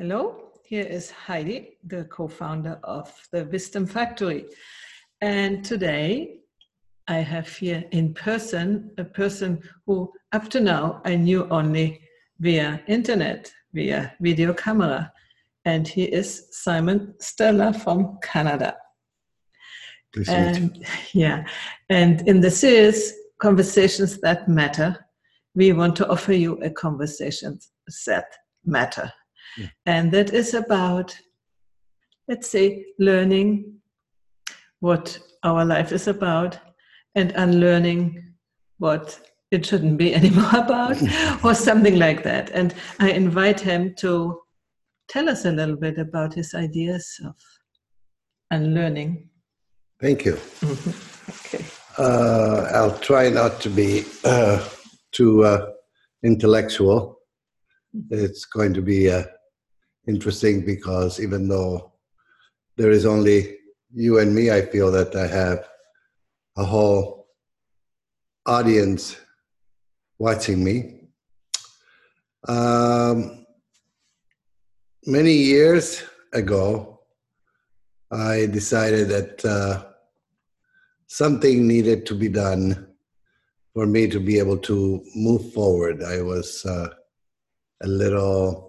Hello, here is Heidi, the co founder of the Wisdom Factory. And today I have here in person a person who, up to now, I knew only via internet, via video camera. And he is Simon Stella from Canada. and, yeah, and in the series Conversations That Matter, we want to offer you a conversation that matter and that is about, let's say, learning what our life is about and unlearning what it shouldn't be anymore about, or something like that. And I invite him to tell us a little bit about his ideas of unlearning. Thank you. Mm-hmm. okay. Uh, I'll try not to be uh, too uh, intellectual. Mm-hmm. It's going to be a interesting because even though there is only you and me, I feel that I have a whole audience watching me. Um, many years ago, I decided that uh, something needed to be done for me to be able to move forward. I was uh, a little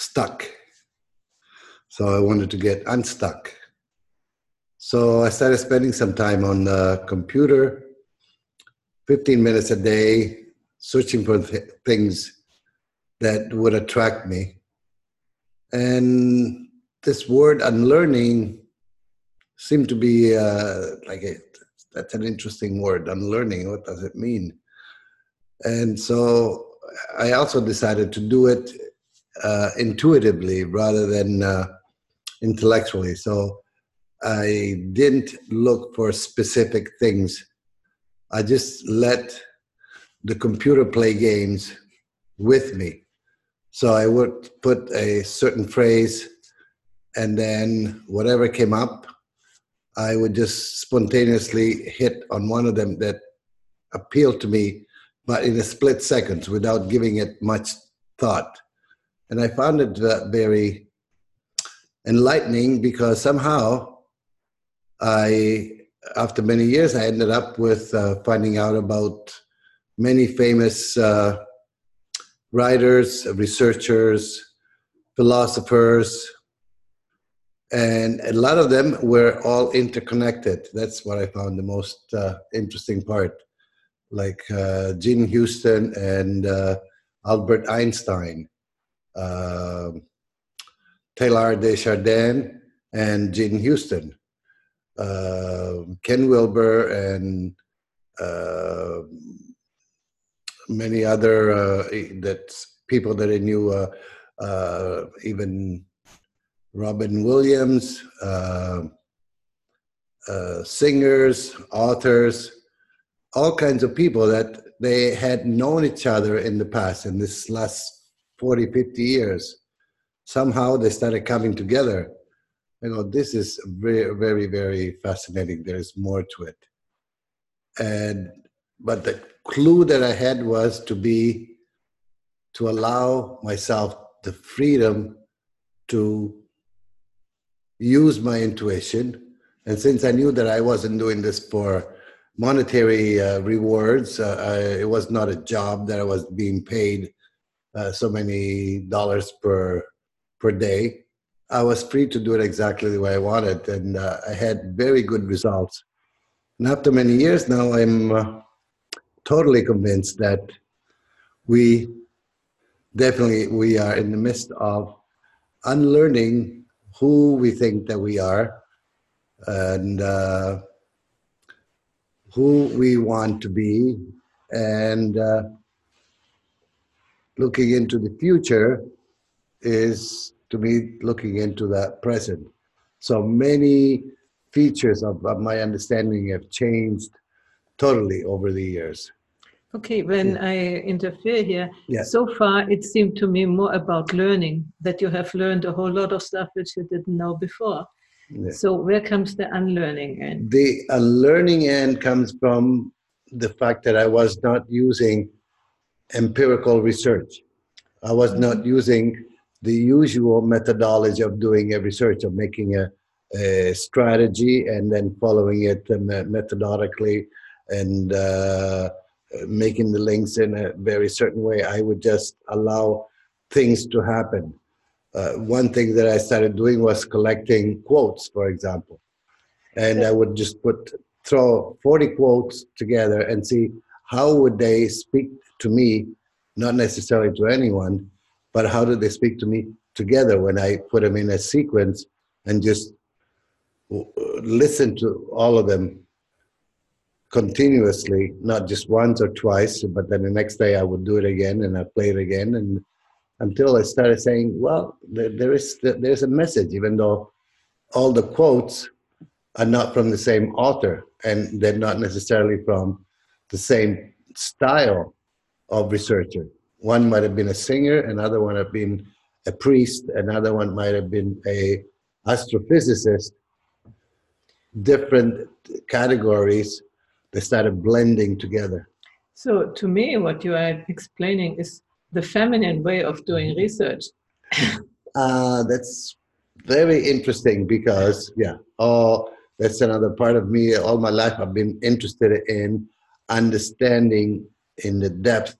stuck. So I wanted to get unstuck. So I started spending some time on the computer, 15 minutes a day, searching for th- things that would attract me. And this word unlearning seemed to be uh, like a, that's an interesting word, unlearning. What does it mean? And so I also decided to do it uh, intuitively rather than uh, intellectually. So I didn't look for specific things. I just let the computer play games with me. So I would put a certain phrase, and then whatever came up, I would just spontaneously hit on one of them that appealed to me, but in a split second without giving it much thought. And I found it very enlightening because somehow I, after many years, I ended up with uh, finding out about many famous uh, writers, researchers, philosophers, and a lot of them were all interconnected. That's what I found the most uh, interesting part, like uh, Jean Houston and uh, Albert Einstein uh, Teilhard de Chardin and Jean Houston, uh, Ken Wilber, and uh, many other uh, that people that I knew, uh, uh, even Robin Williams, singers, authors, all kinds of people that they had known each other in the past in this last 40, 50 years, somehow they started coming together. You know, this is very, very, very fascinating. There's more to it. And but the clue that I had was to be to allow myself the freedom to use my intuition. And since I knew that I wasn't doing this for monetary uh, rewards, uh, I, it was not a job that I was being paid uh, so many dollars per per day. I was free to do it exactly the way I wanted, and uh, I had very good results. And after many years now, I'm uh, totally convinced that we definitely we are in the midst of unlearning who we think that we are and uh, who we want to be and uh, looking into the future is to me looking into the present. So many features of, of my understanding have changed totally over the years. Okay, when yeah. I interfere here, yeah. so far it seemed to me more about learning, that you have learned a whole lot of stuff which you didn't know before. Yeah. So where comes the unlearning end? The unlearning end comes from the fact that I was not using empirical research. I was not using the usual methodology of doing a research, of making a, a strategy and then following it methodically and uh, making the links in a very certain way. I would just allow things to happen. Uh, one thing that I started doing was collecting quotes, for example, and I would just put throw 40 quotes together and see how would they speak to me, not necessarily to anyone, but how do they speak to me together when I put them in a sequence and just uh, listen to all of them continuously, not just once or twice, but then the next day I would do it again and I play it again, and until I started saying, well, there, there is there's a message, even though all the quotes are not from the same author and they're not necessarily from the same style of researcher. One might have been a singer, another one have been a priest, another one might have been a astrophysicist. Different categories they started blending together. So, to me, what you are explaining is the feminine way of doing research. uh, that's very interesting because, yeah, oh, that's another part of me. All my life, I've been interested in understanding in the depth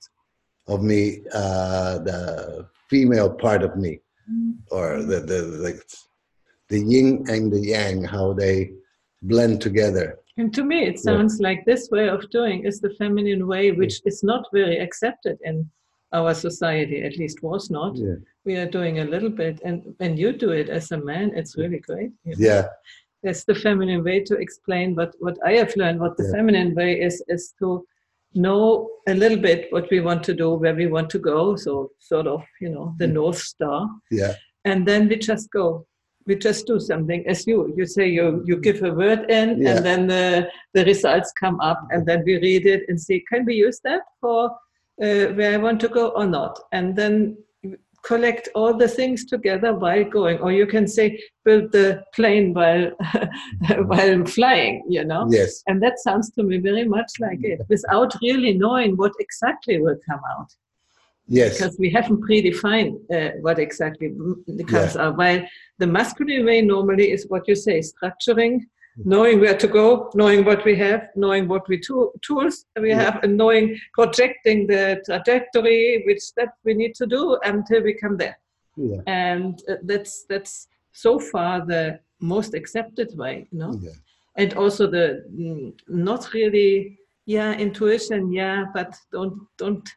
of me uh, the female part of me, mm. or the the like the yin and the yang, how they blend together. And to me, it sounds yeah. like this way of doing is the feminine way, which is not very accepted in our society, at least was not. Yeah. We are doing a little bit, and when you do it as a man, it's really great. Know? Yeah. That's the feminine way to explain what, what I have learned, what the yeah. feminine way is, is to know a little bit what we want to do, where we want to go. So, sort of, you know, the mm. North Star. Yeah. And then we just go we just do something as you you say you you give a word in yeah. and then the the results come up and then we read it and see can we use that for uh, where i want to go or not and then collect all the things together while going or you can say build the plane while while flying you know yes and that sounds to me very much like it without really knowing what exactly will come out Yes. Because we haven't predefined uh, what exactly comes yeah. out. While the masculine way normally is what you say, structuring, knowing where to go, knowing what we have, knowing what we to- tools we yeah. have, and knowing projecting the trajectory, which step we need to do until we come there. Yeah. And uh, that's that's so far the most accepted way, you know. Yeah. And also the mm, not really, yeah, intuition, yeah, but don't don't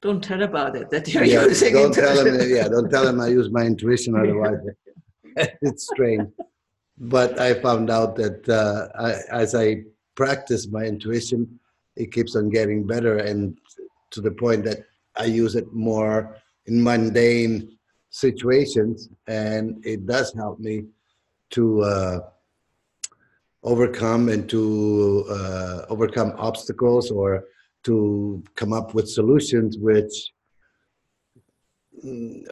don't tell about it that you're yeah, using don't intuition. Tell him, yeah, don't tell them I use my intuition, otherwise it's strange. But I found out that uh, I, as I practice my intuition, it keeps on getting better, and to the point that I use it more in mundane situations, and it does help me to uh, overcome and to uh, overcome obstacles or to come up with solutions which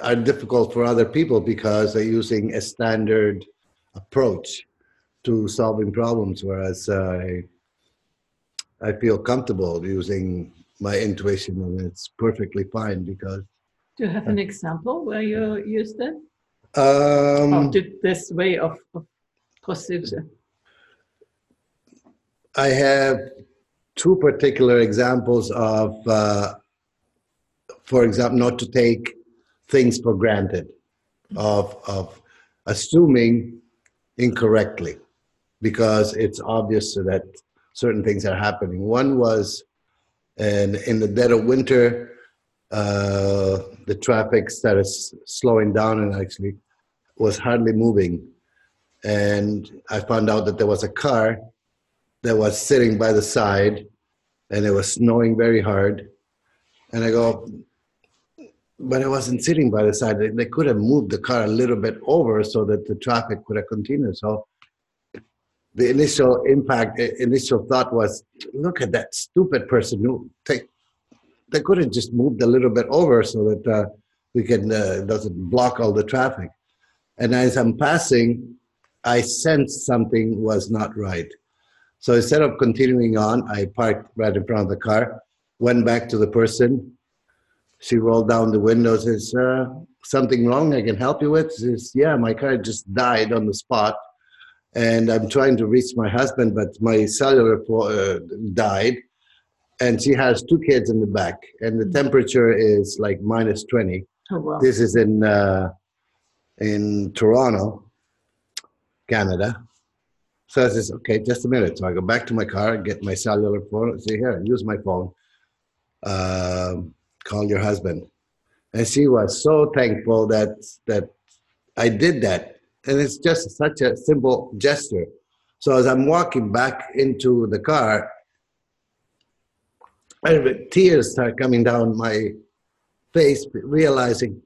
are difficult for other people because they're using a standard approach to solving problems, whereas I, I feel comfortable using my intuition and it's perfectly fine because. Do you have an example where you used it? Um, or did this way of, of procedure? I have two particular examples of, uh, for example, not to take things for granted, of, of assuming incorrectly, because it's obvious that certain things are happening. One was, and in the dead of winter, uh, the traffic started slowing down and actually was hardly moving. And I found out that there was a car that was sitting by the side and it was snowing very hard. And I go, but I wasn't sitting by the side. They, they could have moved the car a little bit over so that the traffic could have continued. So the initial impact, initial thought was, look at that stupid person who take, they could have just moved a little bit over so that uh, we can uh, doesn't block all the traffic. And as I'm passing, I sensed something was not right. So instead of continuing on, I parked right in front of the car, went back to the person. She rolled down the window, says, uh, something wrong I can help you with? She says, yeah, my car just died on the spot. And I'm trying to reach my husband, but my cellular uh, died. And she has two kids in the back, and the temperature is like minus 20. Oh, wow. This is in uh, in Toronto, Canada. So I says, okay, just a minute. So I go back to my car, get my cellular phone, say, here, use my phone. Uh, call your husband. And she was so thankful that that I did that. And it's just such a simple gesture. So as I'm walking back into the car, tears start coming down my face, realizing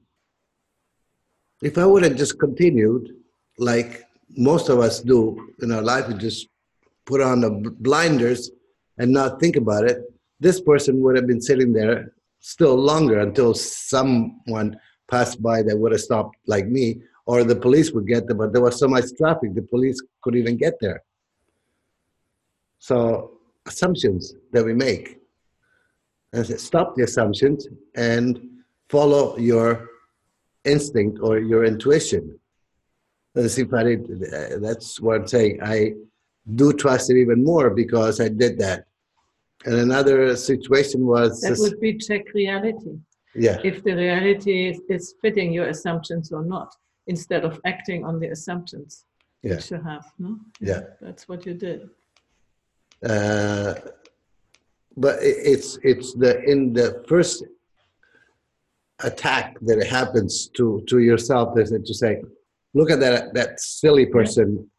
if I would have just continued like most of us do in our life, we just put on the blinders and not think about it, this person would have been sitting there still longer until someone passed by that would have stopped like me, or the police would get there, but there was so much traffic, the police couldn't even get there. So, assumptions that we make. And stop the assumptions and follow your instinct or your intuition. See, Patty, uh, that's what I'm saying. I do trust it even more because I did that. And another situation was that would be check reality. Yeah. If the reality is, is fitting your assumptions or not, instead of acting on the assumptions yeah. that you have. No? Yeah. That's what you did. Uh, but it's it's the in the first attack that happens to to yourself is to say, look at that that silly person.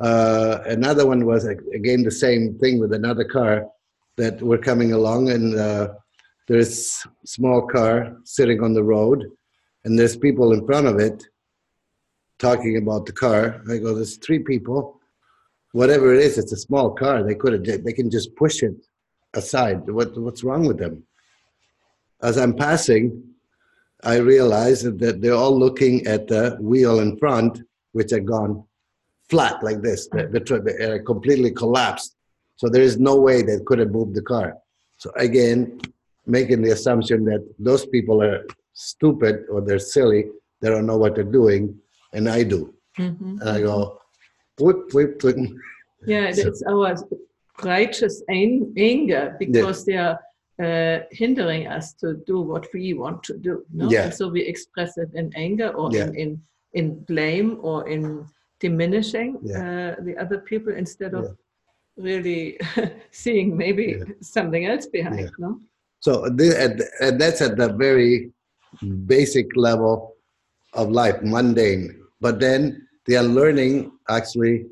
Uh, another one was again the same thing with another car that were coming along, and uh, there's small car sitting on the road, and there's people in front of it talking about the car. I go, there's three people. Whatever it is, it's a small car. They could have, they can just push it aside. What, what's wrong with them? As I'm passing, I realize that they're all looking at the wheel in front, which had gone flat like this. The, the, the completely collapsed. So there is no way they could have moved the car. So again, making the assumption that those people are stupid or they're silly, they don't know what they're doing, and I do. Mm-hmm. And I go, put, put, put. Yeah, so, it's our righteous anger because yeah. they are uh, hindering us to do what we want to do. No? Yeah. And so we express it in anger or yeah. in, in, in blame or in diminishing yeah. uh, the other people instead of really seeing maybe yeah. something else behind. Yeah. No? So and that's at the very basic level of life, mundane. But then the unlearning actually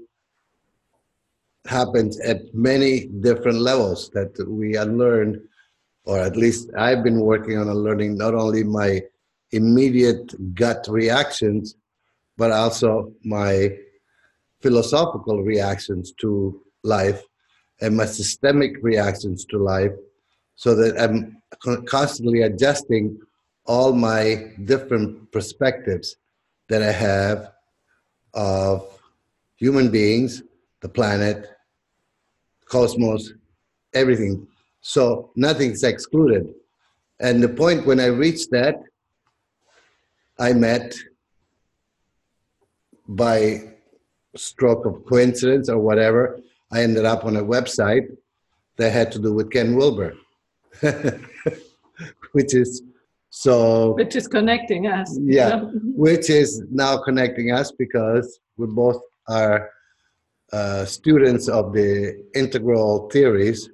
happens at many different levels that we unlearn, or at least I've been working on unlearning not only my immediate gut reactions, but also my philosophical reactions to life and my systemic reactions to life so that I'm constantly adjusting all my different perspectives that I have of human beings, the planet, cosmos, everything. So nothing's excluded. And the point when I reached that, I met by stroke of coincidence or whatever, I ended up on a website that had to do with Ken Wilber, which is so. Which is connecting us. Yeah, which is now connecting us because we both are uh, students of the integral theories,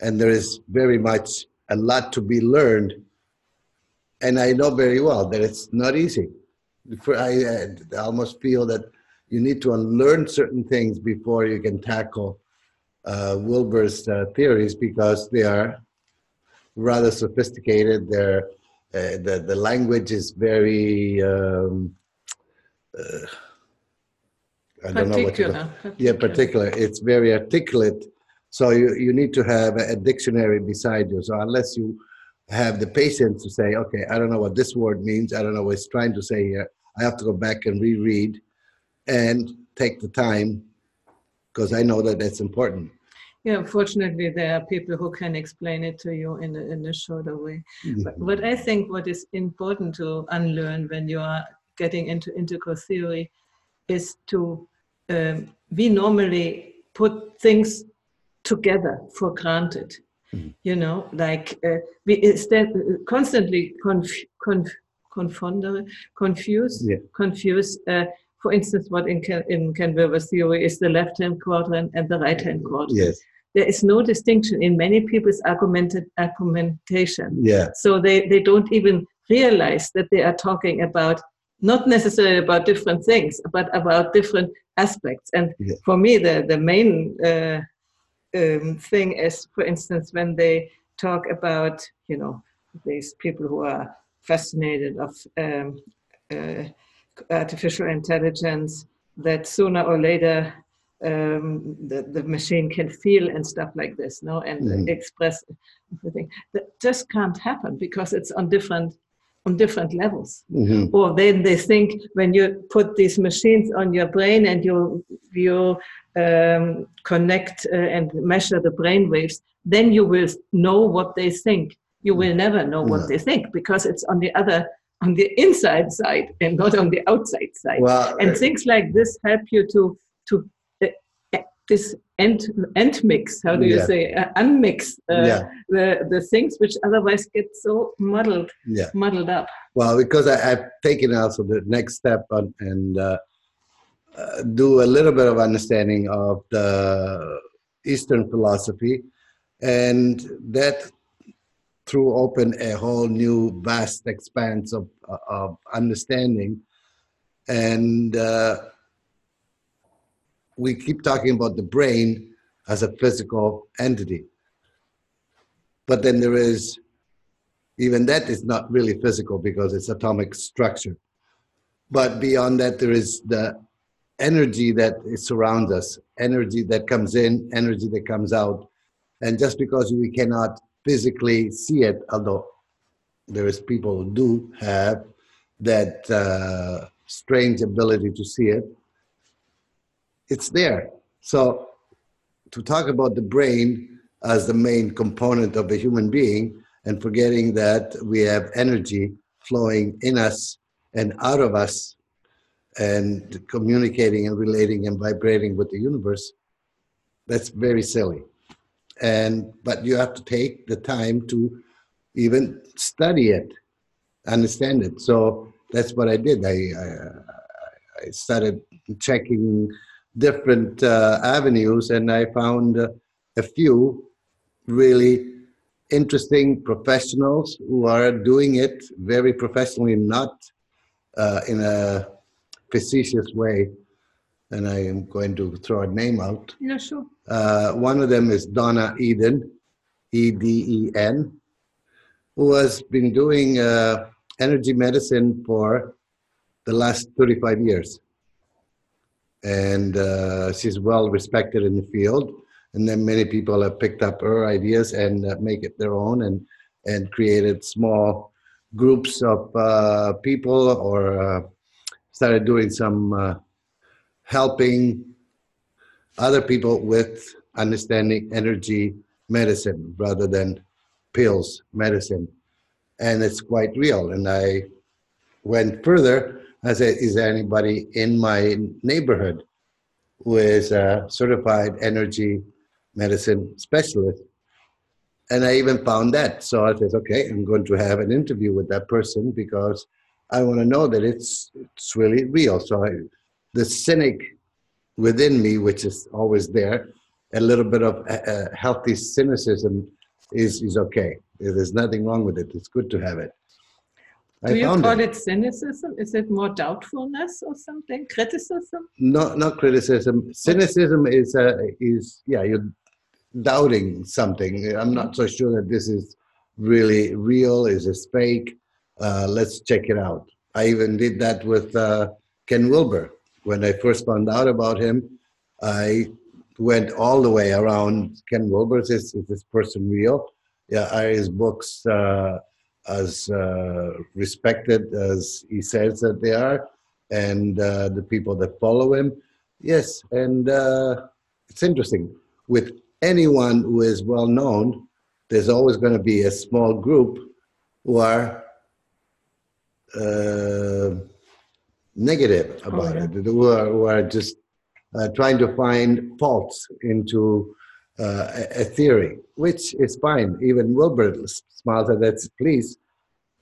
and there is very much a lot to be learned. And I know very well that it's not easy. For, I, I almost feel that you need to unlearn certain things before you can tackle uh, Wilber's uh, theories because they are rather sophisticated. They're, uh, the, the language is very, um, uh, I don't know what particular. Yeah, particular. It's very articulate. So you, you need to have a dictionary beside you. So unless you have the patience to say, okay, I don't know what this word means. I don't know what it's trying to say here. I have to go back and reread and take the time because I know that that's important. Yeah, fortunately, there are people who can explain it to you in a, in a shorter way. Mm-hmm. But what I think what is important to unlearn when you are getting into integral theory is to um, we normally put things together for granted. Mhm. You know, like uh, we instead constantly conf- conf- confonder, confuse, Yeah. confuse. Uh, for instance, what in Ken, in Ken Wilber's theory is the left-hand quadrant and the right-hand quadrant. Yes. There is no distinction in many people's argumentation. Yeah. So they, they don't even realize that they are talking about not necessarily about different things, but about different aspects. And Yeah. for me, the, the main uh, um, thing is, for instance, when they talk about, you know, these people who are fascinated of um, uh, artificial intelligence, that sooner or later um, the, the machine can feel and stuff like this, no, and Mhm. express everything. That just can't happen because it's on different on different levels. Mhm. Or then they think when you put these machines on your brain and you you um, connect uh, and measure the brain waves, then you will know what they think. You will never know what No. they think because it's on the other on the inside side and not on the outside side Well, and things like this help you to to uh, uh, this end end mix how do you Yeah. say uh, unmix uh, Yeah. the the things which otherwise get so muddled yeah. muddled up Well, because I, I've taken also the next step on, and uh, uh, do a little bit of understanding of the Eastern philosophy, and that threw open a whole new vast expanse of, of understanding. And uh, we keep talking about the brain as a physical entity. But then there is even that is not really physical because it's atomic structure. But beyond that, there is the energy that surrounds us, energy that comes in, energy that comes out. And just because we cannot physically see it, although there is people who do have that uh, strange ability to see it, it's there. So to talk about the brain as the main component of a human being and forgetting that we have energy flowing in us and out of us and communicating and relating and vibrating with the universe that's very silly and but you have to take the time to even study it understand it so that's what i did i i, I started checking different uh, avenues and i found uh, a few really interesting professionals who are doing it very professionally, not uh, in a facetious way. And I am going to throw a name out. yeah sure Uh, one of them is Donna Eden, E D E N, who has been doing uh, energy medicine for the last 35 years. And uh, she's well respected in the field. And then many people have picked up her ideas and uh, make it their own and, and created small groups of uh, people or uh, started doing some uh, helping other people with understanding energy medicine rather than pills medicine. And it's quite real. And i went further. I said is there anybody in my neighborhood who is a certified energy medicine specialist? And i even found that. So i said okay i'm going to have an interview with that person because i want to know that it's it's really real. So I, the cynic within me, which is always there, a little bit of uh, healthy cynicism is is okay. There's nothing wrong with it. It's good to have it. do you call it. cynicism is it more doubtfulness or something criticism No, not criticism. Cynicism is uh, is yeah, you're doubting something. I'm not so sure that this is really real. Is this fake? Uh, let's check it out. I even did that with uh, Ken Wilber when I first found out about him. I went all the way around Ken Wilber. Is, is this person real? Yeah, are his books uh, as uh, respected as he says that they are? And uh, the people that follow him? Yes, and uh, it's interesting. With anyone who is well known, there's always going to be a small group who are uh, negative about oh, yeah. it, who are, who are just uh, trying to find faults into uh, a, a, theory, which is fine. Even Wilber smiles at that. Please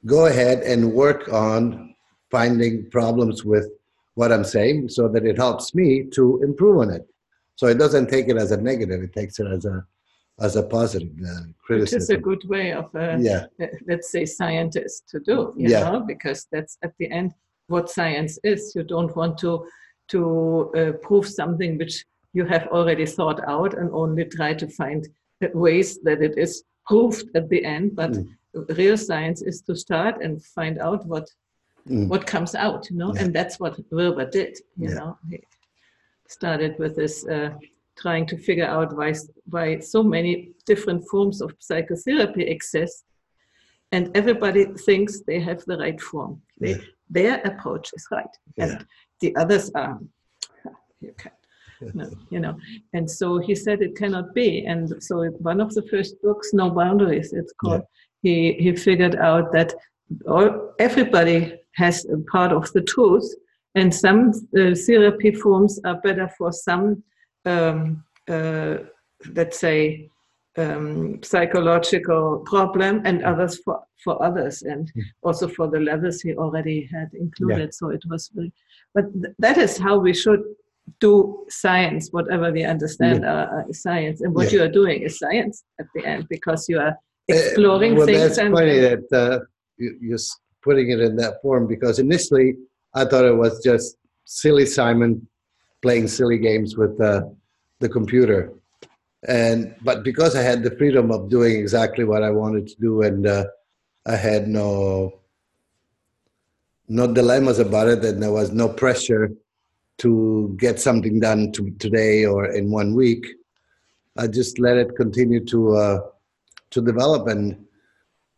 go ahead and work on finding problems with what I'm saying so that it helps me to improve on it. So it doesn't take it as a negative; it takes it as a as a positive uh, criticism. Which is a good way of, uh, yeah. let's say, scientists to do, you yeah. know, because that's at the end what science is. You don't want to to uh, prove something which you have already thought out and only try to find ways that it is proved at the end. But mm. real science is to start and find out what mm. what comes out, you know, yeah. and that's what Wilber did, you yeah. know. He started with this. Uh, trying to figure out why, why so many different forms of psychotherapy exist and everybody thinks they have the right form they, yeah. Their approach is right. And the others are you can no, you know. And so he said it cannot be. And so one of the first books no boundaries it's called yeah. he he figured out that all, everybody has a part of the truth. And some uh, therapy forms are better for some um, uh, let's say, um, psychological problem and others for, for others and mm. also for the levels he already had included. Yeah. So it was very, but th- that is how we should do science, whatever we understand yeah. uh, science. And what yeah. you are doing is science at the end because you are uh, exploring uh, well, things. That's and, funny that uh, you, you're putting it in that form because initially I thought it was just silly Simon playing silly games with uh, the computer. And but because I had the freedom of doing exactly what I wanted to do, and uh, I had no no dilemmas about it, and there was no pressure to get something done to, today or in one week. I just let it continue to uh, to develop, and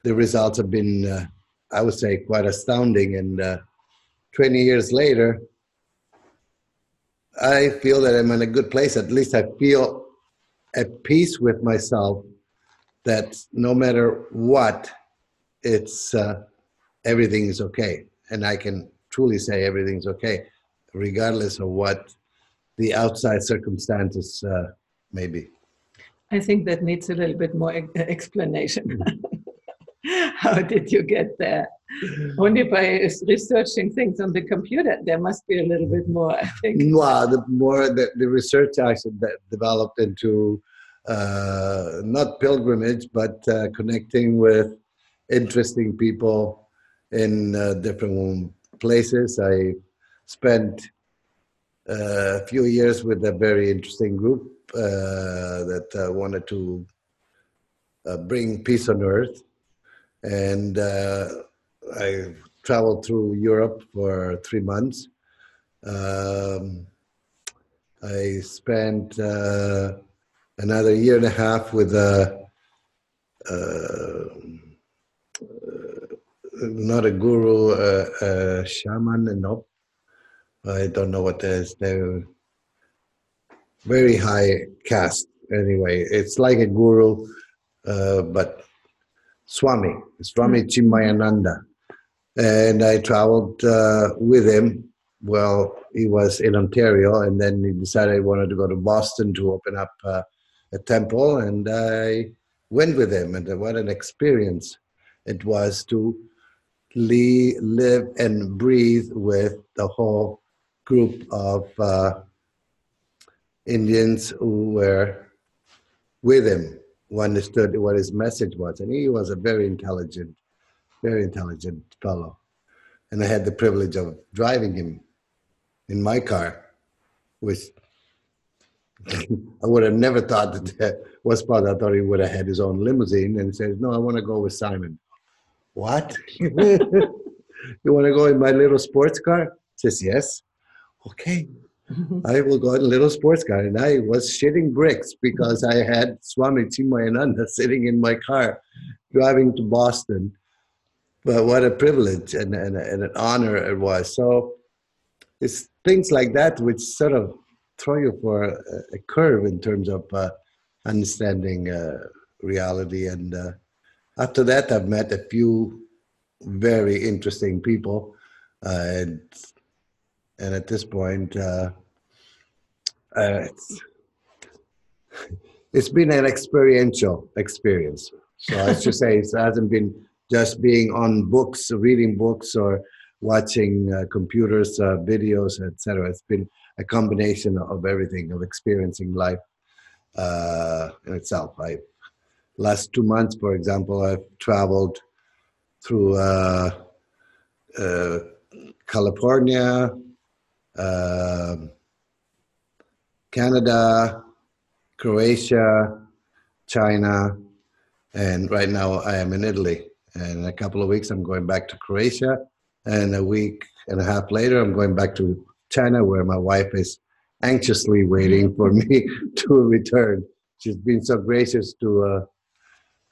the results have been, uh, I would say, quite astounding. And uh, 20 years later, I feel that I'm in a good place. At least I feel at peace with myself that no matter what, it's uh, everything is okay, and I can truly say everything's okay, regardless of what the outside circumstances uh, may be. I think that needs a little bit more explanation. How did you get there? Only by researching things on the computer, there must be a little bit more, I think. Well, the more the, the research actually developed into uh, not pilgrimage, but uh, connecting with interesting people in uh, different places. I spent uh, a few years with a very interesting group uh, that uh, wanted to bring peace on earth and I traveled through Europe for three months. Um, I spent uh, another year and a half with a, uh, not a guru, a, a shaman, no. I don't know what that is. They're very high caste. Anyway, it's like a guru, uh, but Swami, Swami mm. And I traveled uh, with him. Well, he was in Ontario, and then he decided he wanted to go to Boston to open up uh, a temple, and I went with him. And what an experience it was to live and breathe with the whole group of uh, Indians who were with him who understood what his message was. And he was a very intelligent, very intelligent fellow. And I had the privilege of driving him in my car, which I would have never thought that that was part. I thought he would have had his own limousine. And he says, No, I want to go with Simon. What? you want to go in my little sports car? Says, Yes. Okay. I will go in a little sports car. And I was shitting bricks because I had Swami Chinmayananda sitting in my car driving to Boston. But what a privilege and, and, and an honor it was. So it's things like that which sort of throw you for a, a curve in terms of uh, understanding uh, reality. And uh, after that, I've met a few very interesting people, uh, and and at this point, uh, uh, it's it's been an experiential experience. So I should say it hasn't been just being on books, reading books, or watching uh, computers, uh, videos, etc. It's been a combination of everything, of experiencing life uh, in itself. I last two months, for example, I've traveled through uh, uh, California, um, Canada, Croatia, China, and right now I am in Italy. And in a couple of weeks, I'm going back to Croatia. And a week and a half later, I'm going back to China, where my wife is anxiously waiting for me to return. She's been so gracious to uh,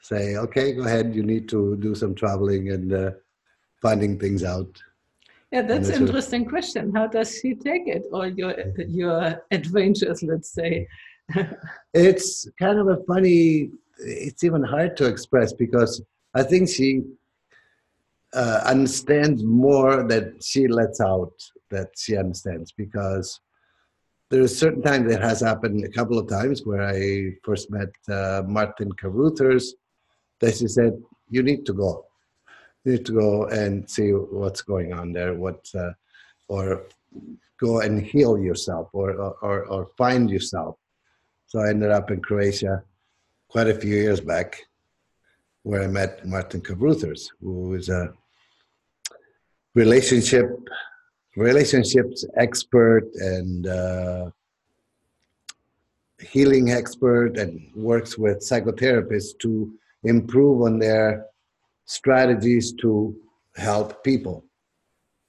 say, okay, go ahead, you need to do some traveling and uh, finding things out. Yeah, that's an interesting question. How does she take it, or your your adventures, let's say? it's kind of a funny. It's even hard to express because I think she uh, understands more that she lets out that she understands because there are certain times that has happened a couple of times where I first met uh, Martin Carruthers that she said you need to go. You need to go and see what's going on there what uh, or go and heal yourself or, or or find yourself. So I ended up in Croatia quite a few years back where I met Martin Carruthers, who is a relationship relationships expert and uh, healing expert and works with psychotherapists to improve on their strategies to help people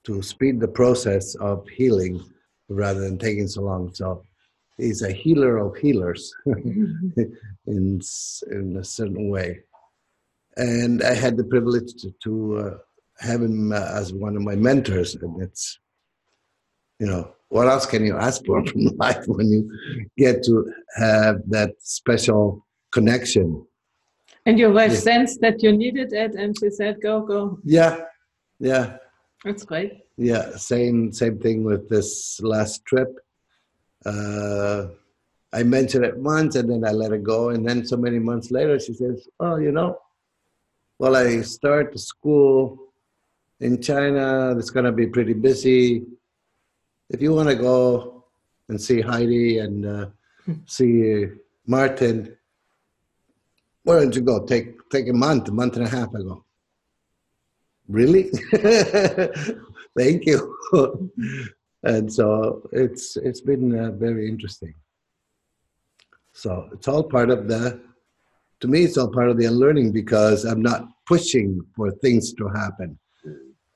to speed the process of healing rather than taking so long. So he's a healer of healers in, in a certain way and i had the privilege to, to uh, have him uh, as one of my mentors. And it's you know what else can you ask for from life when you get to have that special connection? And your wife yeah. sensed that you needed it and she said go go. Yeah yeah. That's great. Yeah same same thing with this last trip. Uh, i mentioned it once and then i let it go. And then so many months later she says oh you know well i start the school in china it's going to be pretty busy if you want to go and see Heidi and uh, see Martin, why don't you go? Take take a month, a month and a half ago. Really? Thank you. and so it's it's been uh, very interesting. So it's all part of the. To me, it's all part of the unlearning because I'm not pushing for things to happen,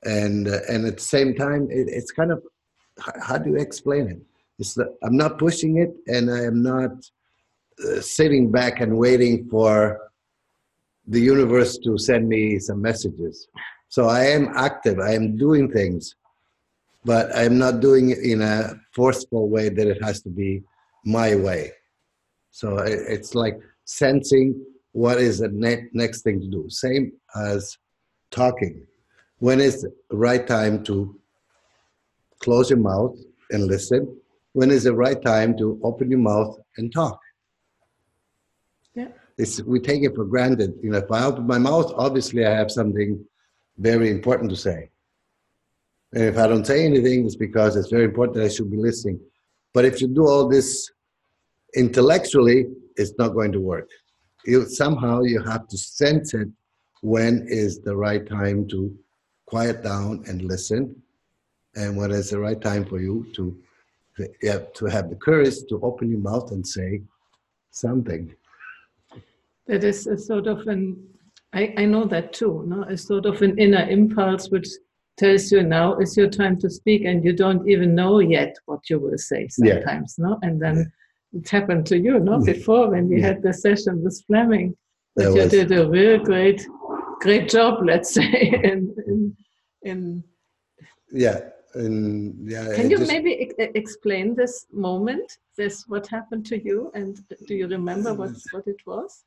and uh, and at the same time, it, it's kind of how do you explain it? It's that I'm not pushing it, and I am not uh, sitting back and waiting for the universe to send me some messages. So I am active. I am doing things, but I'm not doing it in a forceful way that it has to be my way. So it's like sensing what is the ne- next thing to do. Same as talking. When is the right time to close your mouth and listen. When is the right time to open your mouth and talk? Yeah. It's, we take it for granted. You know, if I open my mouth, obviously I have something very important to say. And if I don't say anything, it's because it's very important that I should be listening. But if you do all this intellectually, it's not going to work. You, somehow you have to sense it when is the right time to quiet down and listen and when is the right time for you to yeah, to have the courage to open your mouth and say something. That is a sort of an I, I know that too, no? A sort of an inner impulse which tells you now is your time to speak and you don't even know yet what you will say sometimes, yeah. no? And then. It happened to you, no? Mm. Before when we had the session with Fleming, that, that you was... did a real great great job, let's say, in in, in yeah and yeah. Can you just, maybe e- explain this moment? This what happened to you, and do you remember what what it was?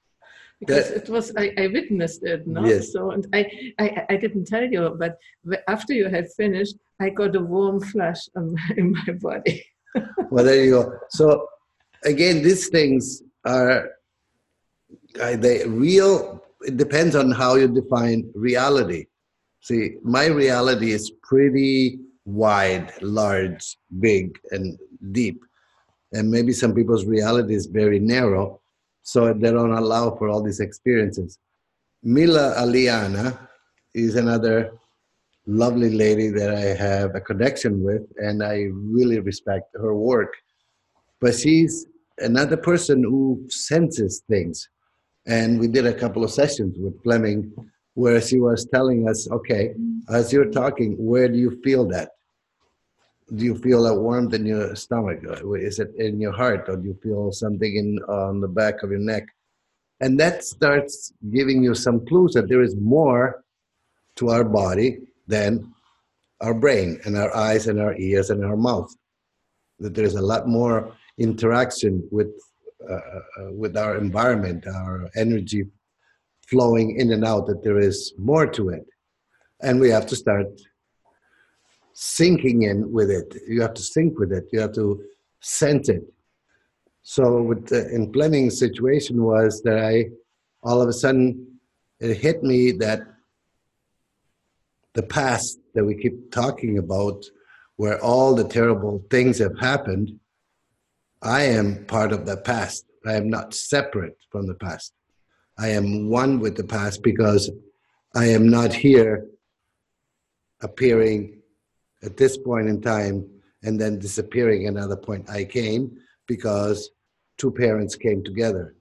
Because it was I, I witnessed it, no? Yes. So and I, I I didn't tell you, but after you had finished, I got a warm flush in my body. well, there you go. So again, these things are uh, they real. It depends on how you define reality. See, my reality is pretty wide, large, big, and deep. And maybe some people's reality is very narrow, so they don't allow for all these experiences. Mila Aliana is another lovely lady that I have a connection with, and I really respect her work. But she's another person who senses things. And we did a couple of sessions with Fleming where she was telling us, okay, as you're talking, where do you feel that? Do you feel a warmth in your stomach? Uh, is it in your heart, or do you feel something in on the back of your neck? And that starts giving you some clues that there is more to our body than our brain and our eyes and our ears and our mouth. That there's a lot more interaction with uh, uh, with our environment, our energy flowing in and out. That there is more to it, and we have to start sinking in with it. You have to sink with it. You have to sense it. So with the, in planning situation was that I all of a sudden it hit me that the past that we keep talking about, where all the terrible things have happened, I am part of the past. I am not separate from the past. I am one with the past because I am not here appearing at this point in time and then disappearing another point. I came because two parents came together.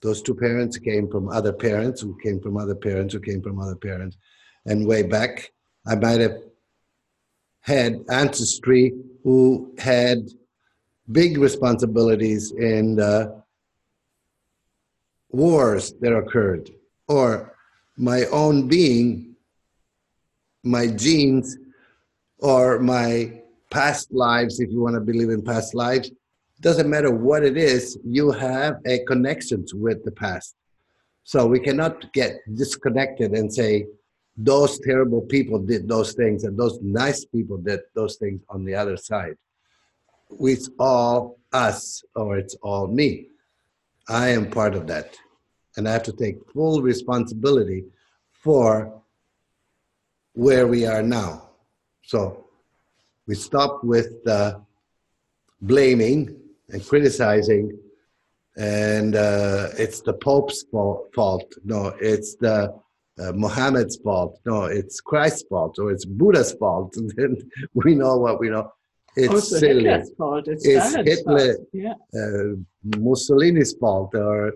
Those two parents came from other parents who came from other parents who came from other parents and way back, I might have had ancestry who had big responsibilities in the wars that occurred, or my own being, my genes, or my past lives, if you want to believe in past lives, doesn't matter what it is, you have a connection with the past. So we cannot get disconnected and say, those terrible people did those things and those nice people did those things on the other side. It's all us or it's all me. I am part of that. And I have to take full responsibility for where we are now. So we stop with the blaming and criticizing, and uh, it's the Pope's fault. No, it's the uh, Muhammad's fault. No, it's Christ's fault or it's Buddha's fault. And we know what we know. It's silly. Hitler's fault. It's, it's Hitler, yeah. uh, Mussolini's fault or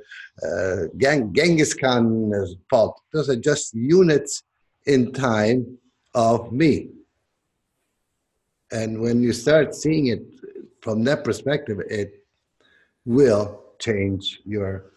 uh, Genghis Khan's fault. Those are just units in time of me. And when you start seeing it from that perspective, it will change your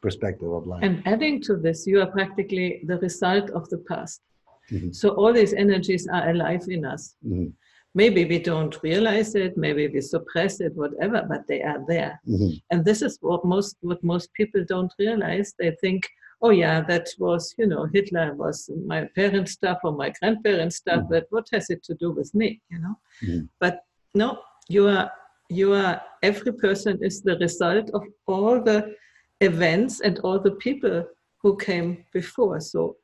perspective of life. And adding to this, you are practically the result of the past. Mm-hmm. So all these energies are alive in us. Mm-hmm. Maybe we don't realize it, maybe we suppress it, whatever, but they are there. Mm-hmm. And this is what most what most people don't realize. They think, oh yeah, that was, you know, Hitler was my parents' stuff or my grandparents' stuff, mm-hmm. but what has it to do with me? You know? Mm-hmm. But no, you are you are every person is the result of all the events and all the people who came before. So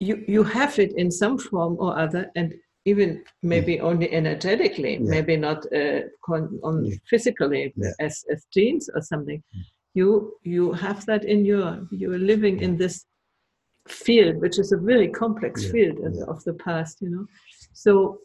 you you have it in some form or other, and even maybe only energetically, maybe not uh, con- on physically as as genes or something. Mm. You you have that in your you're living in this field, which is a very complex field of, of the past. You know, so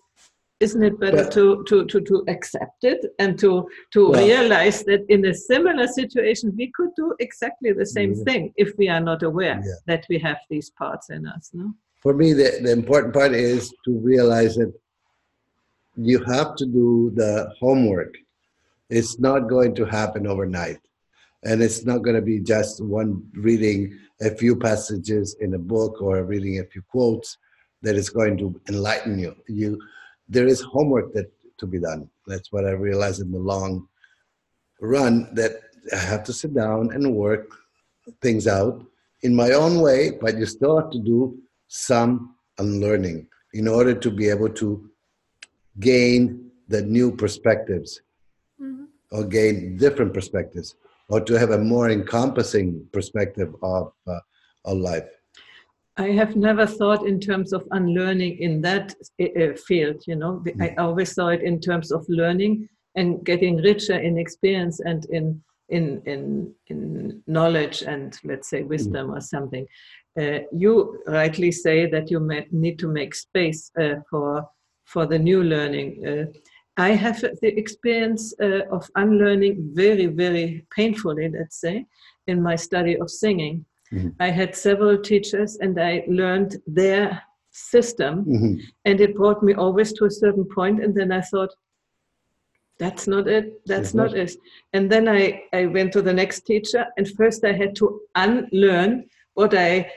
isn't it better but, to, to, to, to accept it and to, to well, realize that in a similar situation we could do exactly the same yeah. thing if we are not aware yeah. that we have these parts in us no for me the, the important part is to realize that you have to do the homework. It's not going to happen overnight. And it's not going to be just one reading a few passages in a book or reading a few quotes that is going to enlighten you. You there is homework that to be done. That's what I realized in the long run that I have to sit down and work things out in my own way, but you still have to do some unlearning in order to be able to gain the new perspectives mm-hmm. or gain different perspectives or to have a more encompassing perspective of, uh, of life. I have never thought in terms of unlearning in that uh, field, you know. Mm. I always saw it in terms of learning and getting richer in experience and in in in in knowledge and let's say wisdom mm. or something. Uh, you rightly say that you need to make space uh, for for the new learning. Uh, I have the experience uh, of unlearning very, very painfully, let's say, in my study of singing. Mm-hmm. I had several teachers and I learned their system, mm-hmm. and it brought me always to a certain point, and then I thought, that's not it, that's not, not it. And then I, I went to the next teacher, and first I had to unlearn what I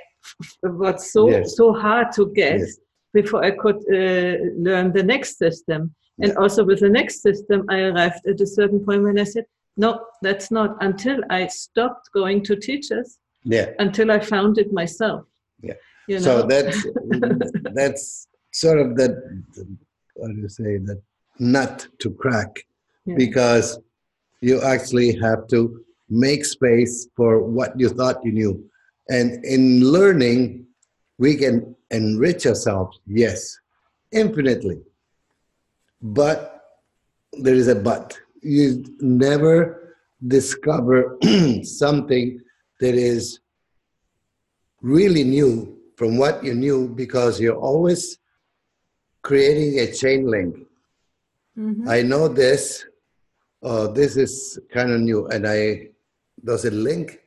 what's so yes. so hard to get yes. before I could uh, learn the next system. And also with the next system, I arrived at a certain point when I said, no, that's not until I stopped going to teachers. Yeah. Until I found it myself. Yeah. You know? So that's that's sort of that what do you say that nut to crack yeah. because you actually have to make space for what you thought you knew. And in learning, we can enrich ourselves, yes, infinitely. But there is a but. You never discover something that is really new from what you knew because you're always creating a chain link. Mm-hmm. I know this. Oh, this is kind of new, and I does it link?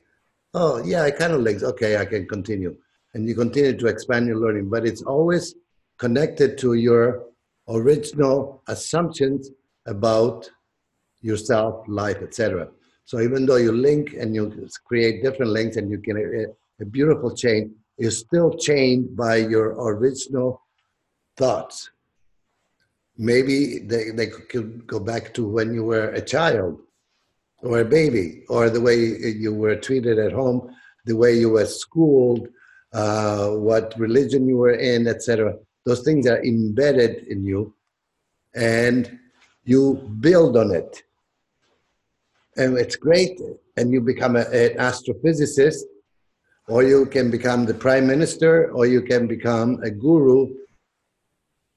Oh, yeah, I kind of links. Okay, I can continue, and you continue to expand your learning, but it's always connected to your original assumptions about yourself, life, etc. So even though you link and you create different links and you get eh, a, a beautiful chain, you're still chained by your original thoughts. Maybe they, they could go back to when you were a child or a baby, or the way you were treated at home, the way you were schooled, uh, what religion you were in, etc those things are embedded in you and you build on it. And it's great and you become a, an astrophysicist or you can become the prime minister or you can become a guru.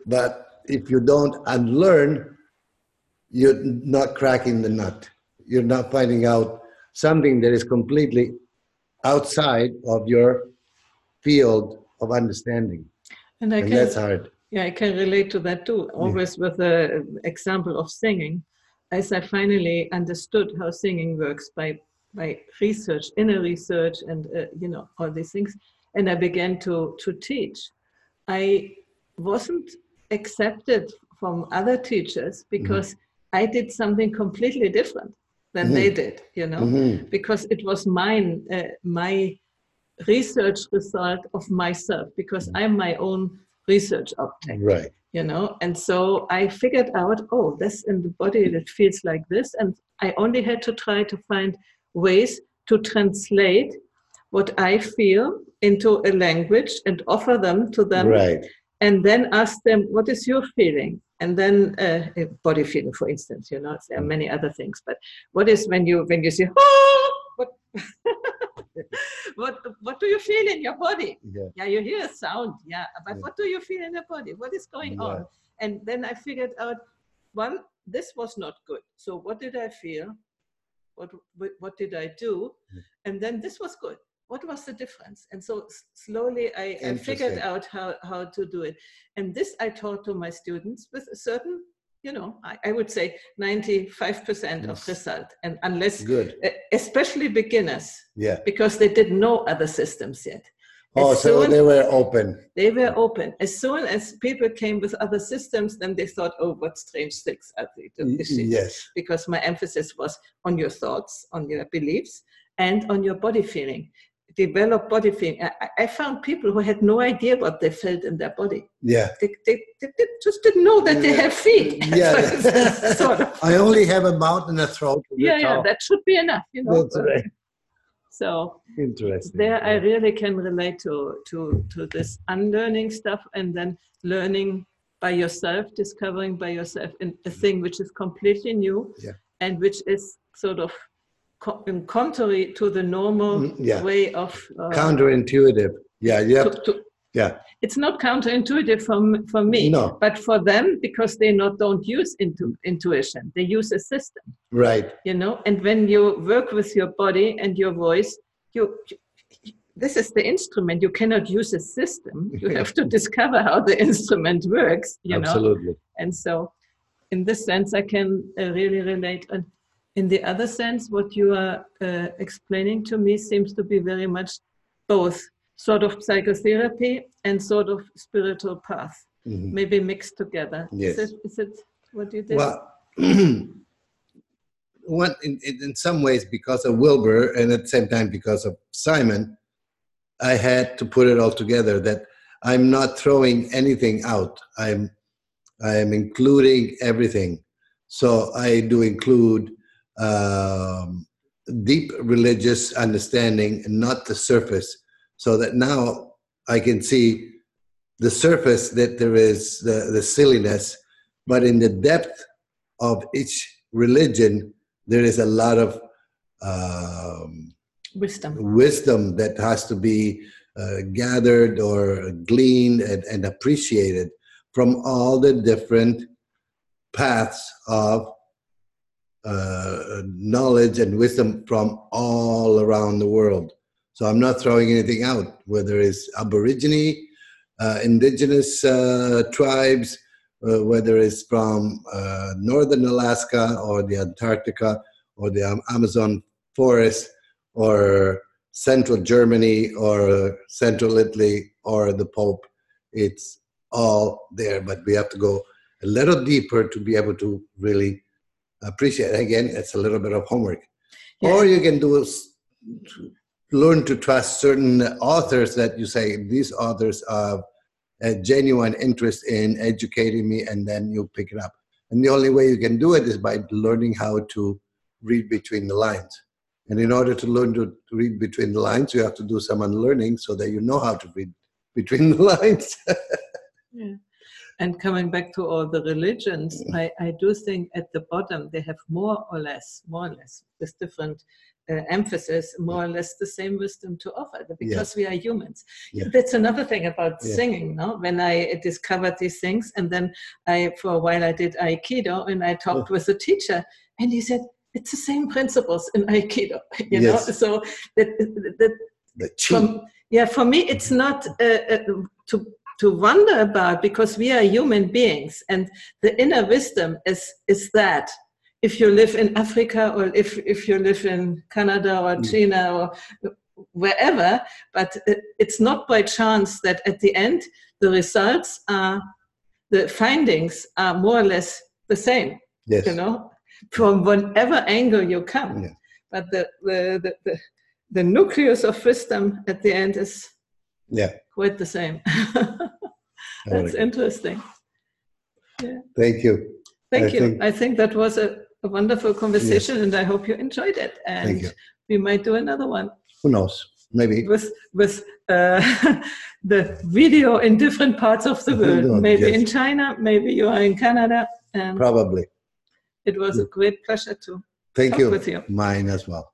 But if you don't unlearn you're not cracking the nut you're not finding out something that is completely outside of your field of understanding and, I and can, that's hard. Yeah, I can relate to that too. Always yeah. with the example of singing, as I finally understood how singing works by by research, inner research, and uh, you know all these things, and I began to to teach. I wasn't accepted from other teachers because mm-hmm. I did something completely different than mm-hmm. they did. You know, mm-hmm. because it was mine, uh, my research result of myself because. I'm my own research object. Right. You know, and so I figured out, oh, this in the body that feels like this. And I only had to try to find ways to translate what I feel into a language and offer them to them. Right. And then ask them, what is your feeling? And then uh, body feeling, for instance, you know, there are many other things. But what is when you when you say, oh, what what what do you feel in your body? Yeah. yeah, you hear a sound, yeah, but yeah. what do you feel in your body? What is going yeah. on? And then I figured out one, this was not good. So what did I feel? What what did I do? And then this was good. What was the difference? And so slowly I, I figured out how, how to do it. And this I taught to my students with a certain you know, I, I would say 95% yes. of result. And unless, Good. especially beginners, yeah, because they didn't know other systems yet. Oh, as so they were open. They were open. As soon as people came with other systems, then they thought, oh, what strange things are they doing? Yes. Because my emphasis was on your thoughts, on your beliefs, and on your body feeling. Develop body thing. I, I, found people who had no idea what they felt in their body. Yeah. They, they, they, they just didn't know that they have feet. Yeah. sort of. I only have a mouth and a throat. Yeah, yeah, that should be enough, you know. That's right. So interesting. There, I really can relate to to to this unlearning stuff and then learning by yourself, discovering by yourself in a thing which is completely new yeah. and which is sort of co- contrary to the normal mm, yeah. way of uh, counterintuitive. Yeah, yeah. yeah. It's not counterintuitive for, for me, no. but for them because they not don't use intu- intuition. They use a system. Right. You know, and when you work with your body and your voice, you this is the instrument. You cannot use a system. You have to discover how the instrument works. You know. Absolutely. know, and so in this sense, I can uh, really relate. And in the other sense, what you are uh, explaining to me seems to be very much both sort of psychotherapy and sort of spiritual path, mm-hmm. maybe mixed together. Yes. Is it, is it what you did? Well, one in, in some ways because of Wilber, and at the same time because of Simon, I had to put it all together that I'm not throwing anything out. I'm I am including everything. So I do include um, deep religious understanding and not the surface. So that now I can see the surface that there is the, the silliness, but in the depth of each religion, there is a lot of um, wisdom wisdom that has to be uh, gathered or gleaned and, and, appreciated from all the different paths of uh, knowledge and wisdom from all around the world. So I'm not throwing anything out, whether it's Aborigine, uh, indigenous uh, tribes, uh, whether it's from uh, northern Alaska or the Antarctica or the Amazon forest or central Germany or central Italy or the Pope. It's all there, but we have to go a little deeper to be able to really appreciate. it. Again, it's a little bit of homework. Yeah. Or you can do learn to trust certain authors that you say these authors have a genuine interest in educating me, and then you pick it up. And the only way you can do it is by learning how to read between the lines. And in order to learn to read between the lines, you have to do some unlearning so that you know how to read between the lines. yeah. And coming back to all the religions, I, I do think at the bottom they have more or less, more or less, with different uh, emphasis, more or less the same wisdom to offer because yeah. we are humans. Yeah. That's another thing about yeah. singing. No, when I discovered these things, and then I, for a while, I did Aikido, and I talked oh. with a teacher, and he said, it's the same principles in Aikido, you yes. know. So that that, the from, yeah, for me, it's not uh, uh, to to wonder about because we are human beings, and the inner wisdom is is that if you live in Africa or if if you live in Canada or mm. China or wherever, but it's not by chance that at the end the results are the findings are more or less the same. Yes. You know, from whatever angle you come. Yeah. But the, the, the, the, the nucleus of wisdom at the end is yeah quite the same. That's interesting. Yeah. Thank you. Thank I you. Think, I think that was a, a wonderful conversation, yes. and I hope you enjoyed it. And we might do another one. Who knows? Maybe with with uh, the video in different parts of the world. Maybe yes. in China. Maybe you are in Canada. And Probably. It was a great pleasure to Thank you. with you. Mine as well.